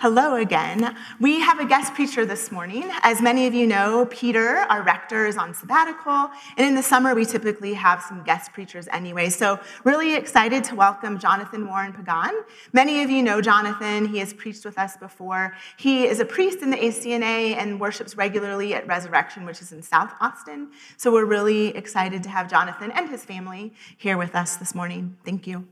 Hello again. We have a guest preacher this morning. As many of you know, Peter, our rector, is on sabbatical, and in the summer we typically have some guest preachers anyway. So, really excited to welcome Jonathan Warren Pagan. Many of you know Jonathan. He has preached with us before. He is a priest in the ACNA and worships regularly at Resurrection, which is in South Austin. So, we're really excited to have Jonathan and his family here with us this morning. Thank you.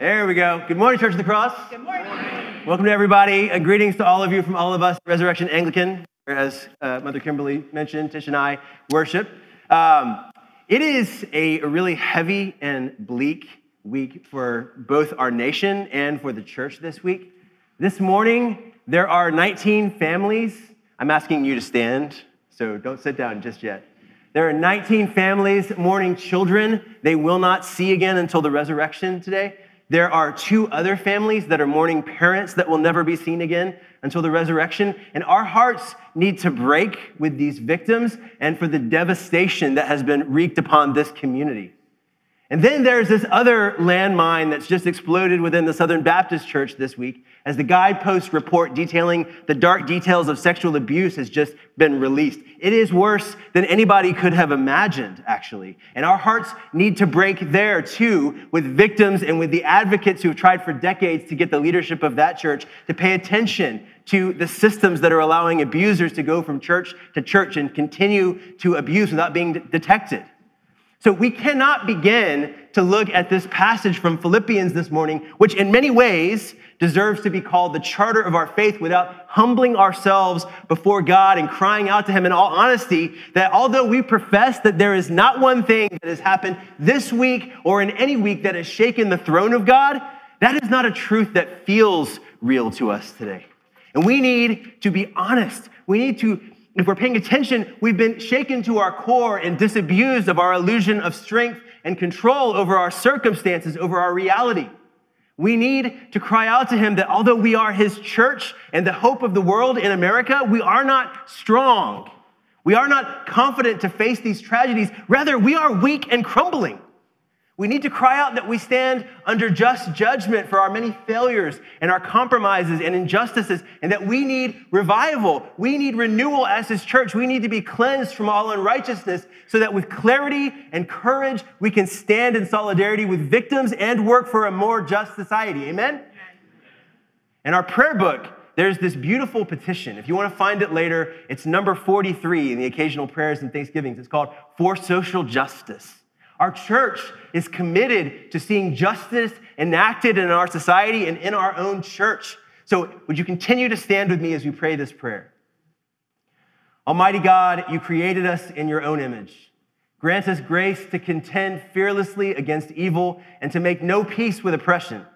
There we go. Good morning, Church of the Cross. Good morning. Welcome to everybody. Uh, greetings to all of you from all of us, Resurrection Anglican, as uh, Mother Kimberly mentioned, Tish and I worship. Um, it is a really heavy and bleak week for both our nation and for the church this week. This morning, there are 19 families. I'm asking you to stand, so don't sit down just yet. There are 19 families mourning children they will not see again until the resurrection today. There are two other families that are mourning parents that will never be seen again until the resurrection. And our hearts need to break with these victims and for the devastation that has been wreaked upon this community. And then there's this other landmine that's just exploded within the Southern Baptist Church this week as the guidepost report detailing the dark details of sexual abuse has just been released. It is worse than anybody could have imagined, actually. And our hearts need to break there too with victims and with the advocates who have tried for decades to get the leadership of that church to pay attention to the systems that are allowing abusers to go from church to church and continue to abuse without being detected. So we cannot begin to look at this passage from Philippians this morning, which in many ways deserves to be called the charter of our faith without humbling ourselves before God and crying out to Him in all honesty that although we profess that there is not one thing that has happened this week or in any week that has shaken the throne of God, that is not a truth that feels real to us today. And we need to be honest. We need to if we're paying attention, we've been shaken to our core and disabused of our illusion of strength and control over our circumstances, over our reality. We need to cry out to him that although we are his church and the hope of the world in America, we are not strong. We are not confident to face these tragedies. Rather, we are weak and crumbling. We need to cry out that we stand under just judgment for our many failures and our compromises and injustices, and that we need revival. We need renewal as His church. We need to be cleansed from all unrighteousness so that with clarity and courage, we can stand in solidarity with victims and work for a more just society. Amen? In our prayer book, there's this beautiful petition. If you want to find it later, it's number 43 in the occasional prayers and thanksgivings. It's called For Social Justice. Our church is committed to seeing justice enacted in our society and in our own church. So, would you continue to stand with me as we pray this prayer? Almighty God, you created us in your own image. Grant us grace to contend fearlessly against evil and to make no peace with oppression.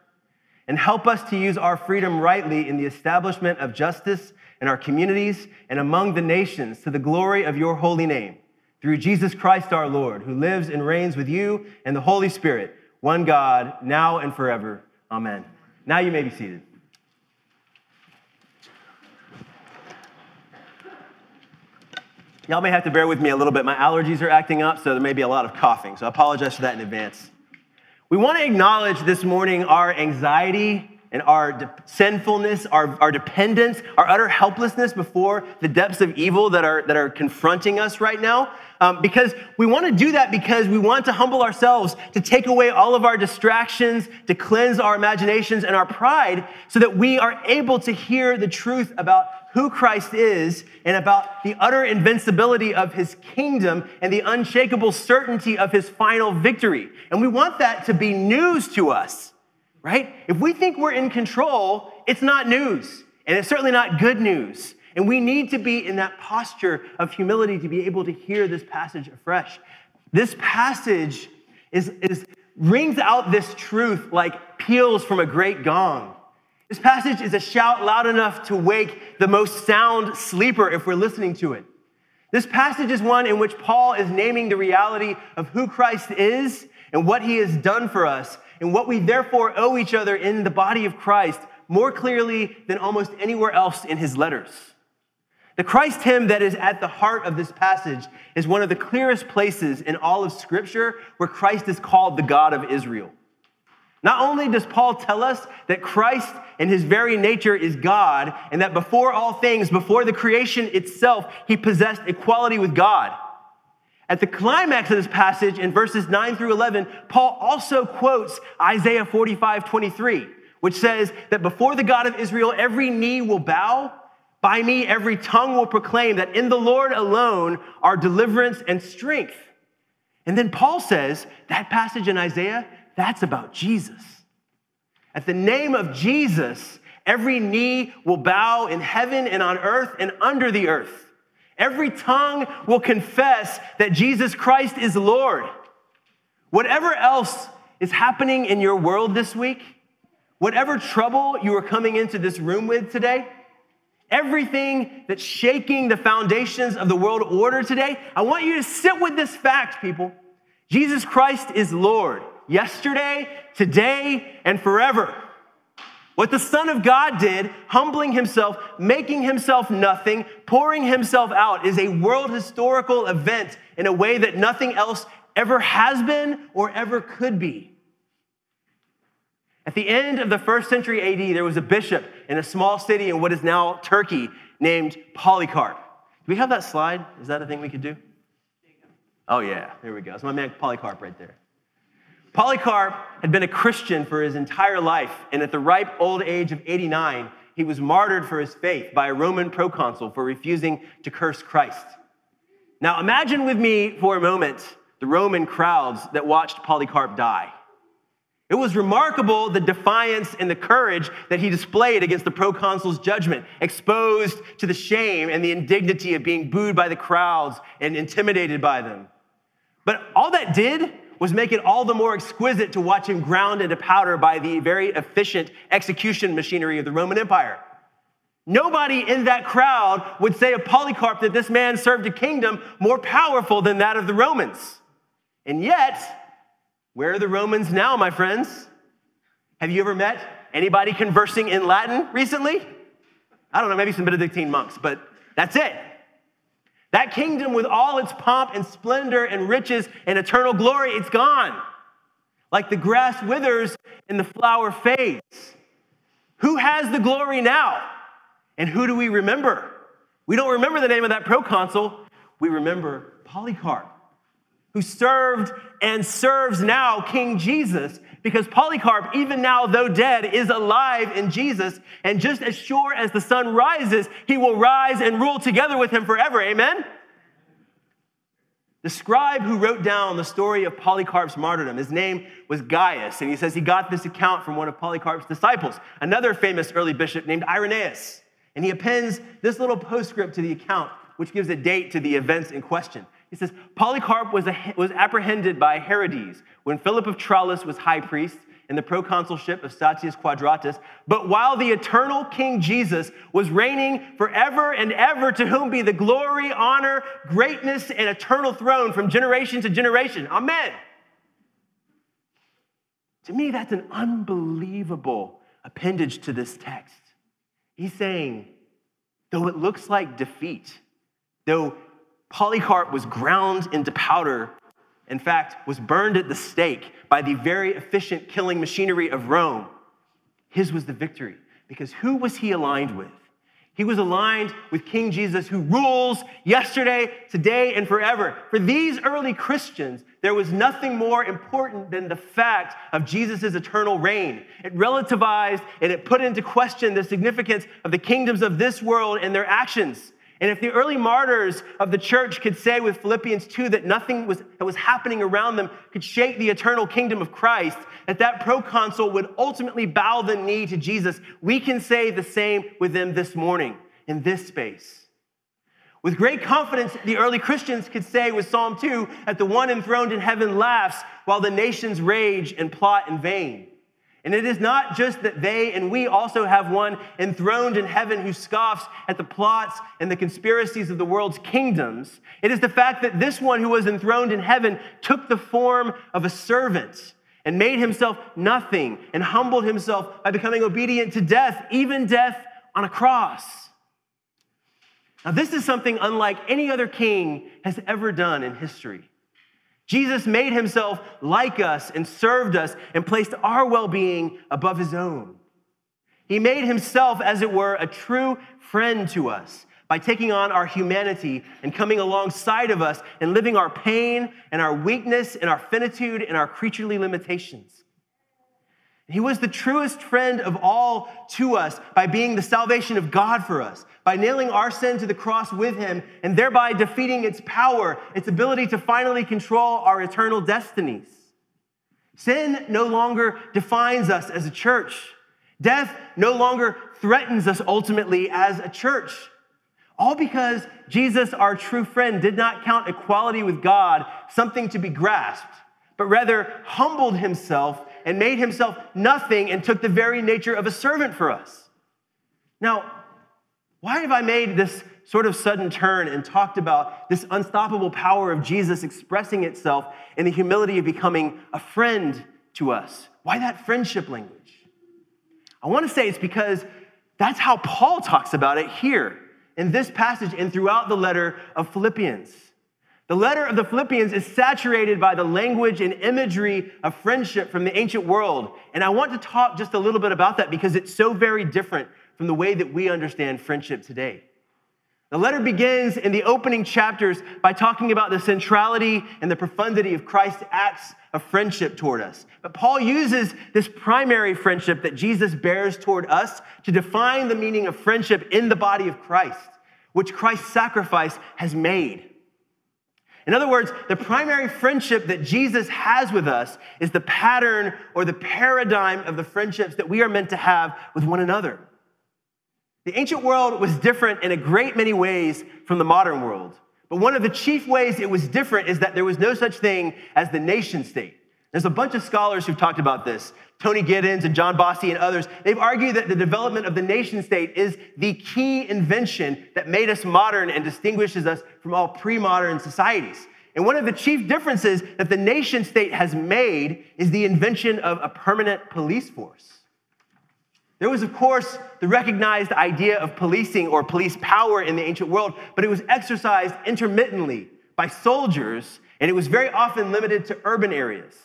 And help us to use our freedom rightly in the establishment of justice in our communities and among the nations to the glory of your holy name through Jesus Christ our Lord, who lives and reigns with you and the Holy Spirit, one God, now and forever. Amen. Now you may be seated. Y'all may have to bear with me a little bit. My allergies are acting up, so there may be a lot of coughing. So I apologize for that in advance. We want to acknowledge this morning our anxiety and our de- sinfulness, our, our dependence, our utter helplessness before the depths of evil that are, that are confronting us right now. Um, because we want to do that because we want to humble ourselves, to take away all of our distractions, to cleanse our imaginations and our pride, so that we are able to hear the truth about who Christ is and about the utter invincibility of his kingdom and the unshakable certainty of his final victory. And we want that to be news to us right? If we think we're in control, it's not news, and it's certainly not good news. And we need to be in that posture of humility to be able to hear this passage afresh. This passage is, is rings out this truth like peals from a great gong. This passage is a shout loud enough to wake the most sound sleeper if we're listening to it. This passage is one in which Paul is naming the reality of who Christ is and what he has done for us and what we therefore owe each other in the body of Christ more clearly than almost anywhere else in his letters. The Christ hymn that is at the heart of this passage is one of the clearest places in all of Scripture where Christ is called the God of Israel. Not only does Paul tell us that Christ in his very nature is God, and that before all things, before the creation itself, he possessed equality with God. At the climax of this passage in verses 9 through 11, Paul also quotes Isaiah 45 23, which says that before the God of Israel, every knee will bow. By me, every tongue will proclaim that in the Lord alone are deliverance and strength. And then Paul says that passage in Isaiah that's about Jesus. At the name of Jesus, every knee will bow in heaven and on earth and under the earth. Every tongue will confess that Jesus Christ is Lord. Whatever else is happening in your world this week, whatever trouble you are coming into this room with today, everything that's shaking the foundations of the world order today, I want you to sit with this fact, people. Jesus Christ is Lord yesterday, today, and forever. What the Son of God did, humbling himself, making himself nothing, pouring himself out, is a world historical event in a way that nothing else ever has been or ever could be. At the end of the first century AD, there was a bishop in a small city in what is now Turkey named Polycarp. Do we have that slide? Is that a thing we could do? Oh, yeah, there we go. It's my man Polycarp right there. Polycarp had been a Christian for his entire life, and at the ripe old age of 89, he was martyred for his faith by a Roman proconsul for refusing to curse Christ. Now, imagine with me for a moment the Roman crowds that watched Polycarp die. It was remarkable the defiance and the courage that he displayed against the proconsul's judgment, exposed to the shame and the indignity of being booed by the crowds and intimidated by them. But all that did was make it all the more exquisite to watch him ground into powder by the very efficient execution machinery of the Roman Empire. Nobody in that crowd would say of Polycarp that this man served a kingdom more powerful than that of the Romans. And yet, where are the Romans now, my friends? Have you ever met anybody conversing in Latin recently? I don't know, maybe some Benedictine monks, but that's it. That kingdom, with all its pomp and splendor and riches and eternal glory, it's gone. Like the grass withers and the flower fades. Who has the glory now? And who do we remember? We don't remember the name of that proconsul, we remember Polycarp, who served and serves now King Jesus because Polycarp, even now, though dead, is alive in Jesus. And just as sure as the sun rises, he will rise and rule together with him forever. Amen? The scribe who wrote down the story of Polycarp's martyrdom, his name was Gaius, and he says he got this account from one of Polycarp's disciples, another famous early bishop named Irenaeus. And he appends this little postscript to the account, which gives a date to the events in question. He says, Polycarp was, a, was apprehended by Herodes when Philip of Tralles was high priest in the proconsulship of Statius Quadratus. But while the eternal King Jesus was reigning forever and ever, to whom be the glory, honor, greatness, and eternal throne from generation to generation. Amen. To me, that's an unbelievable appendage to this text. He's saying, though it looks like defeat, though Polycarp was ground into powder, in fact, was burned at the stake by the very efficient killing machinery of Rome. His was the victory because who was he aligned with? He was aligned with King Jesus who rules yesterday, today, and forever. For these early Christians, there was nothing more important than the fact of Jesus' eternal reign. It relativized and it put into question the significance of the kingdoms of this world and their actions. And if the early martyrs of the church could say with Philippians 2 that nothing was, that was happening around them could shake the eternal kingdom of Christ, that that proconsul would ultimately bow the knee to Jesus, we can say the same with them this morning in this space. With great confidence, the early Christians could say with Psalm 2 that the one enthroned in heaven laughs while the nations rage and plot in vain. And it is not just that they and we also have one enthroned in heaven who scoffs at the plots and the conspiracies of the world's kingdoms. It is the fact that this one who was enthroned in heaven took the form of a servant and made himself nothing and humbled himself by becoming obedient to death, even death on a cross. Now, this is something unlike any other king has ever done in history. Jesus made himself like us and served us and placed our well being above his own. He made himself, as it were, a true friend to us by taking on our humanity and coming alongside of us and living our pain and our weakness and our finitude and our creaturely limitations. He was the truest friend of all to us by being the salvation of God for us, by nailing our sin to the cross with him and thereby defeating its power, its ability to finally control our eternal destinies. Sin no longer defines us as a church. Death no longer threatens us ultimately as a church. All because Jesus, our true friend, did not count equality with God something to be grasped, but rather humbled himself and made himself nothing and took the very nature of a servant for us. Now, why have I made this sort of sudden turn and talked about this unstoppable power of Jesus expressing itself in the humility of becoming a friend to us? Why that friendship language? I want to say it's because that's how Paul talks about it here in this passage and throughout the letter of Philippians. The letter of the Philippians is saturated by the language and imagery of friendship from the ancient world. And I want to talk just a little bit about that because it's so very different from the way that we understand friendship today. The letter begins in the opening chapters by talking about the centrality and the profundity of Christ's acts of friendship toward us. But Paul uses this primary friendship that Jesus bears toward us to define the meaning of friendship in the body of Christ, which Christ's sacrifice has made. In other words, the primary friendship that Jesus has with us is the pattern or the paradigm of the friendships that we are meant to have with one another. The ancient world was different in a great many ways from the modern world. But one of the chief ways it was different is that there was no such thing as the nation state. There's a bunch of scholars who've talked about this. Tony Giddens and John Bossy and others, they've argued that the development of the nation state is the key invention that made us modern and distinguishes us from all pre modern societies. And one of the chief differences that the nation state has made is the invention of a permanent police force. There was, of course, the recognized idea of policing or police power in the ancient world, but it was exercised intermittently by soldiers, and it was very often limited to urban areas.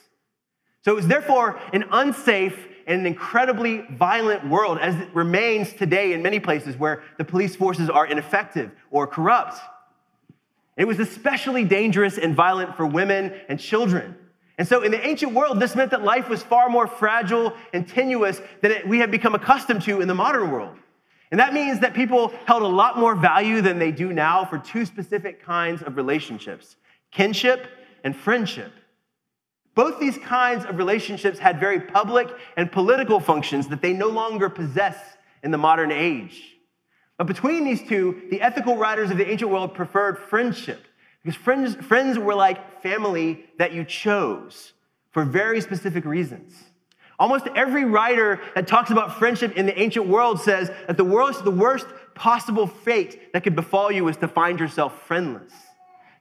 So it was therefore an unsafe and an incredibly violent world, as it remains today in many places where the police forces are ineffective or corrupt. It was especially dangerous and violent for women and children. And so, in the ancient world, this meant that life was far more fragile and tenuous than we have become accustomed to in the modern world. And that means that people held a lot more value than they do now for two specific kinds of relationships kinship and friendship. Both these kinds of relationships had very public and political functions that they no longer possess in the modern age. But between these two, the ethical writers of the ancient world preferred friendship because friends, friends were like family that you chose for very specific reasons. Almost every writer that talks about friendship in the ancient world says that the worst, the worst possible fate that could befall you is to find yourself friendless.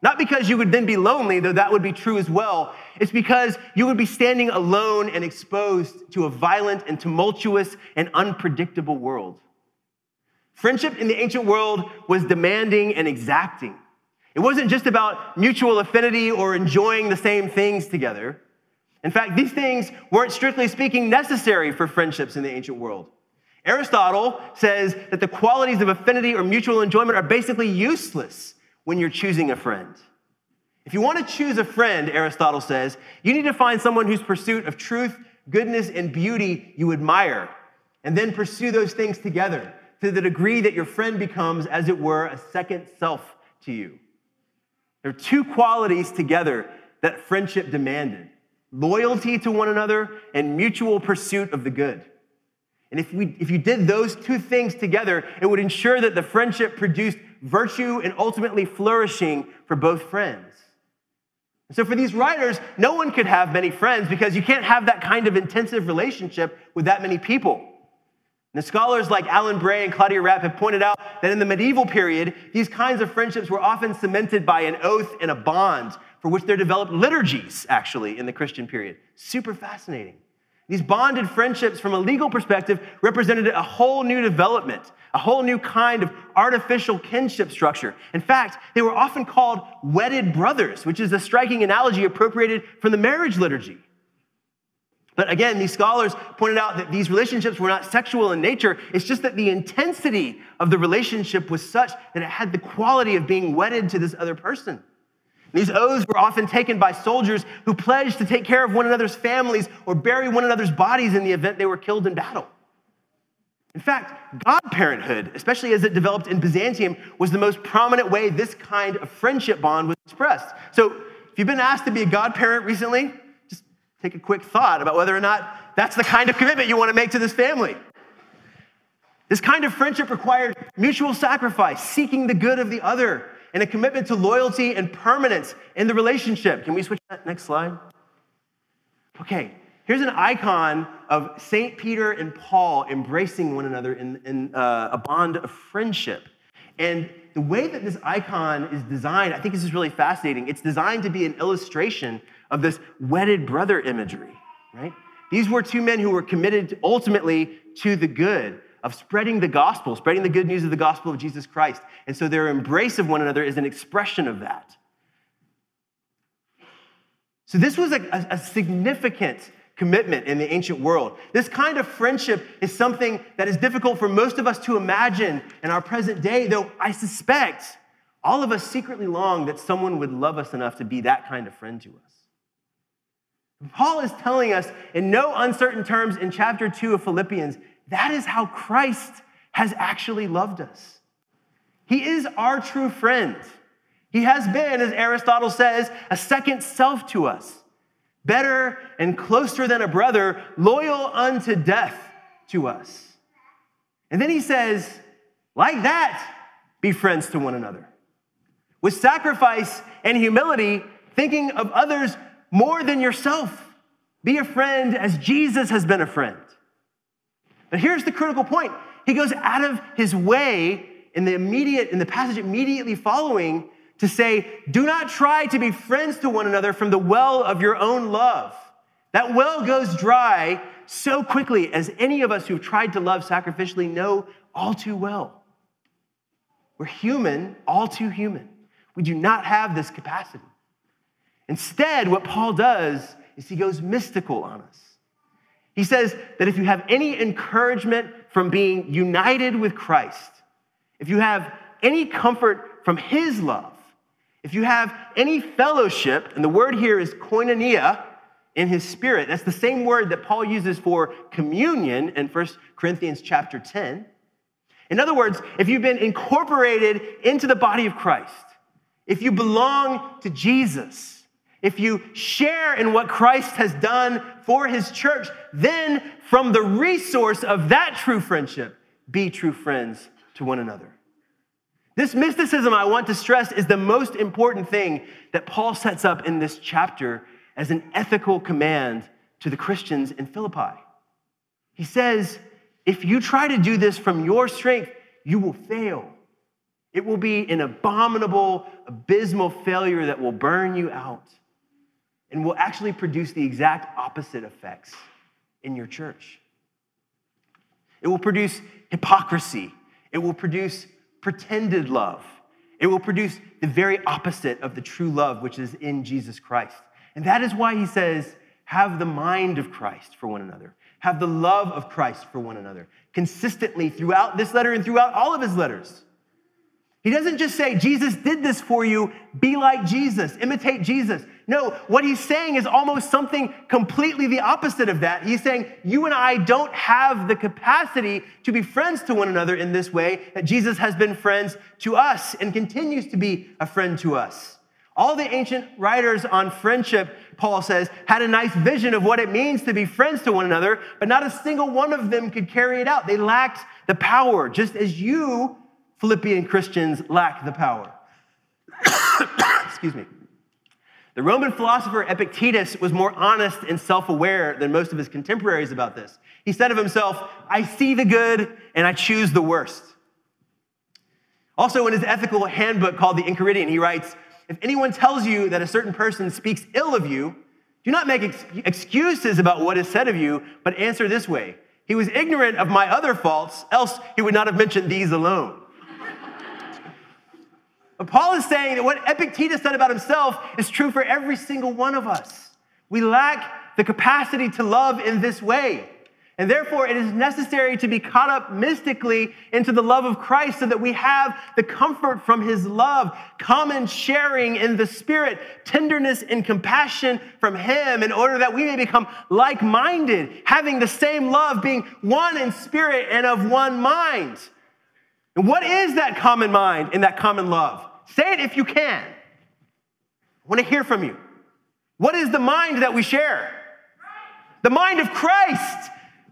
Not because you would then be lonely, though that would be true as well. It's because you would be standing alone and exposed to a violent and tumultuous and unpredictable world. Friendship in the ancient world was demanding and exacting. It wasn't just about mutual affinity or enjoying the same things together. In fact, these things weren't strictly speaking necessary for friendships in the ancient world. Aristotle says that the qualities of affinity or mutual enjoyment are basically useless when you're choosing a friend. If you want to choose a friend, Aristotle says, you need to find someone whose pursuit of truth, goodness, and beauty you admire, and then pursue those things together to the degree that your friend becomes, as it were, a second self to you. There are two qualities together that friendship demanded loyalty to one another and mutual pursuit of the good. And if, we, if you did those two things together, it would ensure that the friendship produced virtue and ultimately flourishing for both friends. And so, for these writers, no one could have many friends because you can't have that kind of intensive relationship with that many people. And the scholars like Alan Bray and Claudia Rapp have pointed out that in the medieval period, these kinds of friendships were often cemented by an oath and a bond for which there developed liturgies, actually, in the Christian period. Super fascinating. These bonded friendships, from a legal perspective, represented a whole new development, a whole new kind of artificial kinship structure. In fact, they were often called wedded brothers, which is a striking analogy appropriated from the marriage liturgy. But again, these scholars pointed out that these relationships were not sexual in nature. It's just that the intensity of the relationship was such that it had the quality of being wedded to this other person. These oaths were often taken by soldiers who pledged to take care of one another's families or bury one another's bodies in the event they were killed in battle. In fact, godparenthood, especially as it developed in Byzantium, was the most prominent way this kind of friendship bond was expressed. So, if you've been asked to be a godparent recently, just take a quick thought about whether or not that's the kind of commitment you want to make to this family. This kind of friendship required mutual sacrifice, seeking the good of the other, and a commitment to loyalty and permanence in the relationship. Can we switch to that next slide? Okay, here's an icon of St. Peter and Paul embracing one another in, in uh, a bond of friendship. And the way that this icon is designed, I think this is really fascinating. It's designed to be an illustration of this wedded brother imagery, right? These were two men who were committed ultimately to the good of spreading the gospel, spreading the good news of the gospel of Jesus Christ. And so their embrace of one another is an expression of that. So this was a, a, a significant commitment in the ancient world. This kind of friendship is something that is difficult for most of us to imagine in our present day, though I suspect all of us secretly long that someone would love us enough to be that kind of friend to us. Paul is telling us in no uncertain terms in chapter 2 of Philippians that is how Christ has actually loved us. He is our true friend. He has been, as Aristotle says, a second self to us, better and closer than a brother, loyal unto death to us. And then he says, like that, be friends to one another. With sacrifice and humility, thinking of others more than yourself. Be a friend as Jesus has been a friend. But here's the critical point. He goes out of his way in the immediate, in the passage immediately following to say, do not try to be friends to one another from the well of your own love. That well goes dry so quickly, as any of us who've tried to love sacrificially know all too well. We're human, all too human. We do not have this capacity. Instead, what Paul does is he goes mystical on us. He says that if you have any encouragement from being united with Christ, if you have any comfort from his love, if you have any fellowship, and the word here is koinonia in his spirit, that's the same word that Paul uses for communion in 1 Corinthians chapter 10. In other words, if you've been incorporated into the body of Christ, if you belong to Jesus, if you share in what Christ has done for his church, then from the resource of that true friendship, be true friends to one another. This mysticism, I want to stress, is the most important thing that Paul sets up in this chapter as an ethical command to the Christians in Philippi. He says, if you try to do this from your strength, you will fail. It will be an abominable, abysmal failure that will burn you out and will actually produce the exact opposite effects in your church. It will produce hypocrisy. It will produce pretended love. It will produce the very opposite of the true love which is in Jesus Christ. And that is why he says, have the mind of Christ for one another, have the love of Christ for one another, consistently throughout this letter and throughout all of his letters. He doesn't just say, Jesus did this for you, be like Jesus, imitate Jesus. No, what he's saying is almost something completely the opposite of that. He's saying, you and I don't have the capacity to be friends to one another in this way that Jesus has been friends to us and continues to be a friend to us. All the ancient writers on friendship, Paul says, had a nice vision of what it means to be friends to one another, but not a single one of them could carry it out. They lacked the power, just as you Philippian Christians lack the power. Excuse me. The Roman philosopher Epictetus was more honest and self aware than most of his contemporaries about this. He said of himself, I see the good and I choose the worst. Also, in his ethical handbook called the Enchiridion, he writes If anyone tells you that a certain person speaks ill of you, Do not make ex- excuses about what is said of you, but answer this way He was ignorant of my other faults, else he would not have mentioned these alone. But Paul is saying that what Epictetus said about himself is true for every single one of us. We lack the capacity to love in this way. And therefore, it is necessary to be caught up mystically into the love of Christ so that we have the comfort from his love, common sharing in the Spirit, tenderness and compassion from him, in order that we may become like minded, having the same love, being one in spirit and of one mind. And what is that common mind and that common love? Say it if you can. I want to hear from you. What is the mind that we share? The mind of Christ.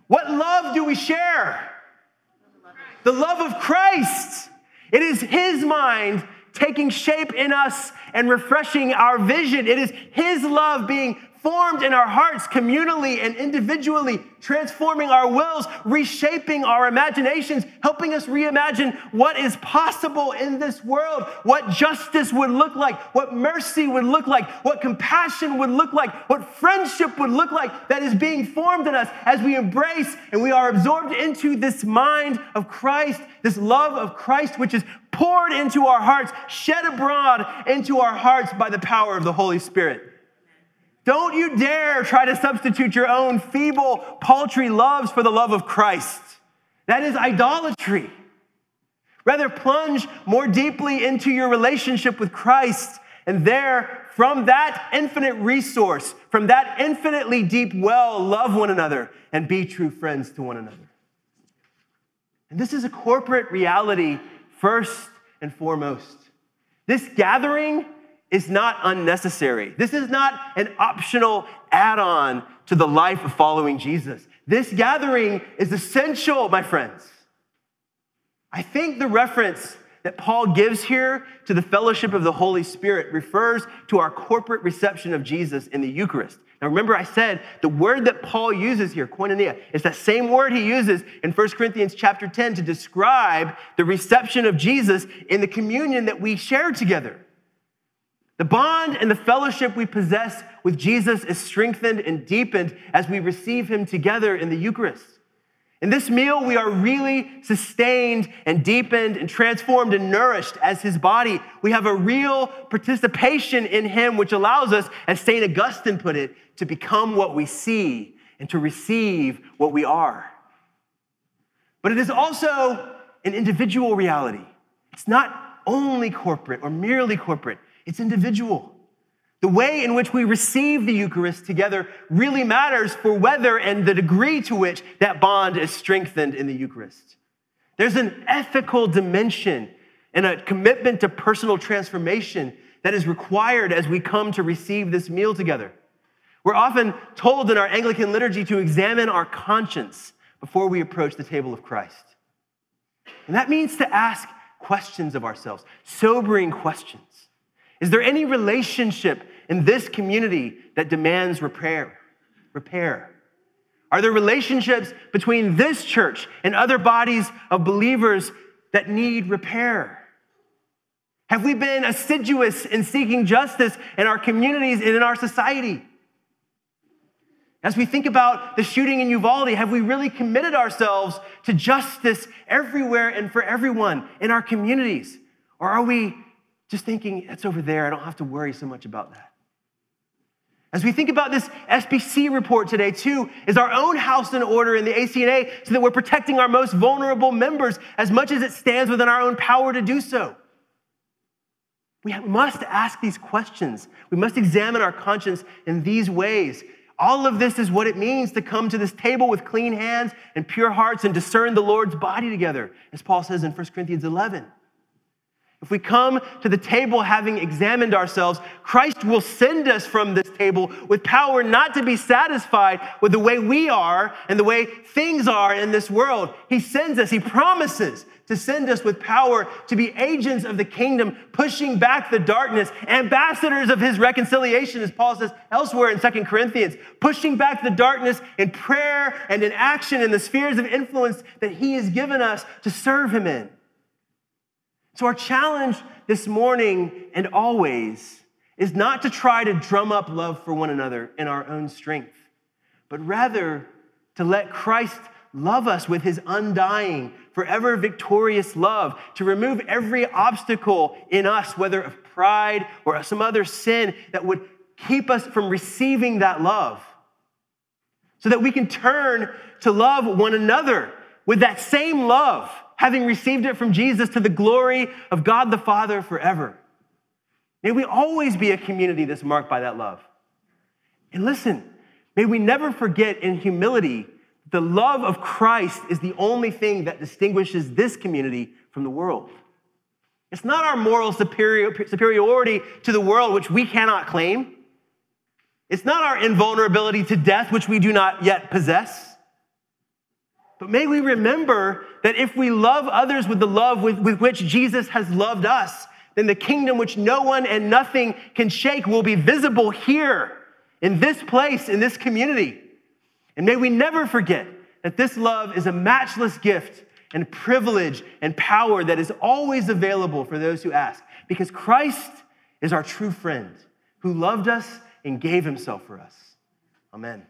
What love do we share? The love of Christ. It is His mind taking shape in us and refreshing our vision. It is His love being formed in our hearts communally and individually, transforming our wills, reshaping our imaginations, helping us reimagine what is possible in this world, what justice would look like, what mercy would look like, what compassion would look like, what friendship would look like that is being formed in us as we embrace and we are absorbed into this mind of Christ, this love of Christ, which is poured into our hearts, shed abroad into our hearts by the power of the Holy Spirit. Don't you dare try to substitute your own feeble, paltry loves for the love of Christ. That is idolatry. Rather, plunge more deeply into your relationship with Christ, and there, from that infinite resource, from that infinitely deep well, love one another and be true friends to one another. And this is a corporate reality, first and foremost. This gathering is not unnecessary. This is not an optional add on to the life of following Jesus. This gathering is essential, my friends. I think the reference that Paul gives here to the fellowship of the Holy Spirit refers to our corporate reception of Jesus in the Eucharist. Now, remember, I said the word that Paul uses here, koinonia, is that same word he uses in 1 Corinthians chapter 10 to describe the reception of Jesus in the communion that we share together. The bond and the fellowship we possess with Jesus is strengthened and deepened as we receive him together in the Eucharist. In this meal, we are really sustained and deepened and transformed and nourished as his body. We have a real participation in him, which allows us, as St. Augustine put it, to become what we see and to receive what we are. But it is also an individual reality. It's not only corporate or merely corporate. It's individual. The way in which we receive the Eucharist together really matters for whether and the degree to which that bond is strengthened in the Eucharist. There's an ethical dimension and a commitment to personal transformation that is required as we come to receive this meal together. We're often told in our Anglican liturgy to examine our conscience before we approach the table of Christ. And that means to ask questions of ourselves, sobering questions. Is there any relationship in this community that demands repair? Repair. Are there relationships between this church and other bodies of believers that need repair? Have we been assiduous in seeking justice in our communities and in our society? As we think about the shooting in Uvalde, have we really committed ourselves to justice everywhere and for everyone in our communities? Or are we just thinking, it's over there. I don't have to worry so much about that. As we think about this SBC report today, too, is our own house in order in the ACNA so that we're protecting our most vulnerable members as much as it stands within our own power to do so. We must ask these questions. We must examine our conscience in these ways. All of this is what it means to come to this table with clean hands and pure hearts and discern the Lord's body together, as Paul says in 1 Corinthians 11. If we come to the table having examined ourselves, Christ will send us from this table with power not to be satisfied with the way we are and the way things are in this world. He sends us, He promises to send us with power to be agents of the kingdom, pushing back the darkness, ambassadors of His reconciliation, as Paul says elsewhere in Second Corinthians, pushing back the darkness in prayer and in action in the spheres of influence that He has given us to serve Him in. So, our challenge this morning and always is not to try to drum up love for one another in our own strength, but rather to let Christ love us with his undying, forever victorious love, to remove every obstacle in us, whether of pride or some other sin that would keep us from receiving that love, so that we can turn to love one another with that same love, having received it from Jesus to the glory of God the Father forever. May we always be a community that's marked by that love. And listen, may we never forget in humility that the love of Christ is the only thing that distinguishes this community from the world. It's not our moral superior, superiority to the world, which we cannot claim. It's not our invulnerability to death, which we do not yet possess. But may we remember that if we love others with the love with, with which Jesus has loved us, then the kingdom which no one and nothing can shake will be visible here, in this place, in this community. And may we never forget that this love is a matchless gift and privilege and power that is always available for those who ask, because Christ is our true friend who loved us and gave himself for us. Amen.